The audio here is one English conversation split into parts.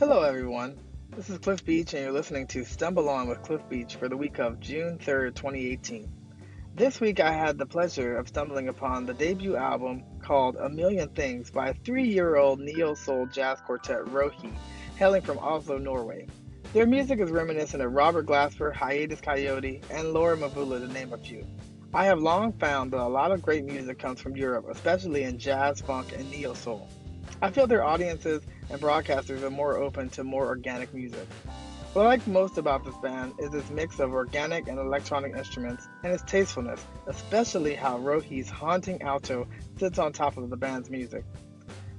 Hello, everyone. This is Cliff Beach, and you're listening to Stumble On with Cliff Beach for the week of June 3rd, 2018. This week, I had the pleasure of stumbling upon the debut album called A Million Things by three year old neo soul jazz quartet Rohey, hailing from Oslo, Norway. Their music is reminiscent of Robert Glasper, Hiatus Kaiyote, and Laura Mvula, to name a few. I have long found that a lot of great music comes from Europe, especially in jazz, funk, and neo soul. I feel their audiences and broadcasters are more open to more organic music. What I like most about this band is its mix of organic and electronic instruments and its tastefulness, especially how Rohey's haunting alto sits on top of the band's music.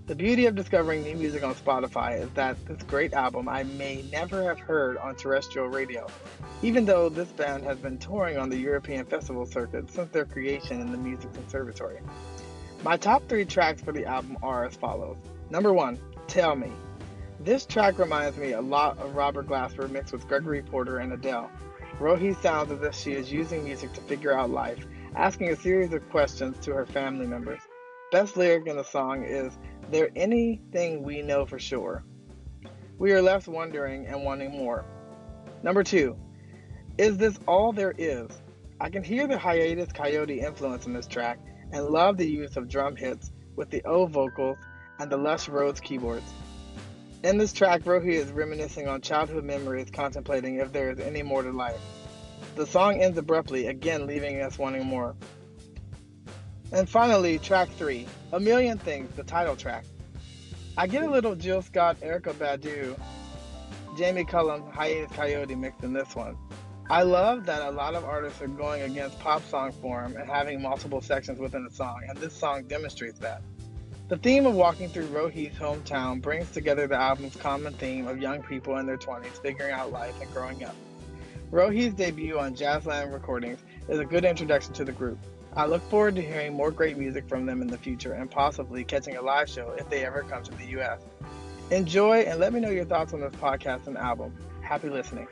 The beauty of discovering new music on Spotify is that this great album I may never have heard on terrestrial radio, even though this band has been touring on the European festival circuit since their creation in the Music Conservatory. My top three tracks for the album are as follows. Number one, Tell Me. This track reminds me a lot of Robert Glasper mixed with Gregory Porter and Adele. Rohey sounds as if she is using music to figure out life, asking a series of questions to her family members. Best lyric in the song is There anything we know for sure? We are left wondering and wanting more. Number two, Is this all there is? I can hear the Hiatus Kaiyote influence in this track and love the use of drum hits with the O vocals and the Lush Rhodes keyboards. In this track, Rohey is reminiscing on childhood memories, contemplating if there is any more to life. The song ends abruptly, again leaving us wanting more. And finally, track three, A Million Things, the title track. I get a little Jill Scott, Erykah Badu, Jamie Cullum, Hiatus Kaiyote mixed in this one. I love that a lot of artists are going against pop song form and having multiple sections within a song, and this song demonstrates that. The theme of walking through Rohey's hometown brings together the album's common theme of young people in their 20s figuring out life and growing up. Rohey's debut on Jazzland Recordings is a good introduction to the group. I look forward to hearing more great music from them in the future and possibly catching a live show if they ever come to the US. Enjoy and let me know your thoughts on this podcast and album. Happy listening.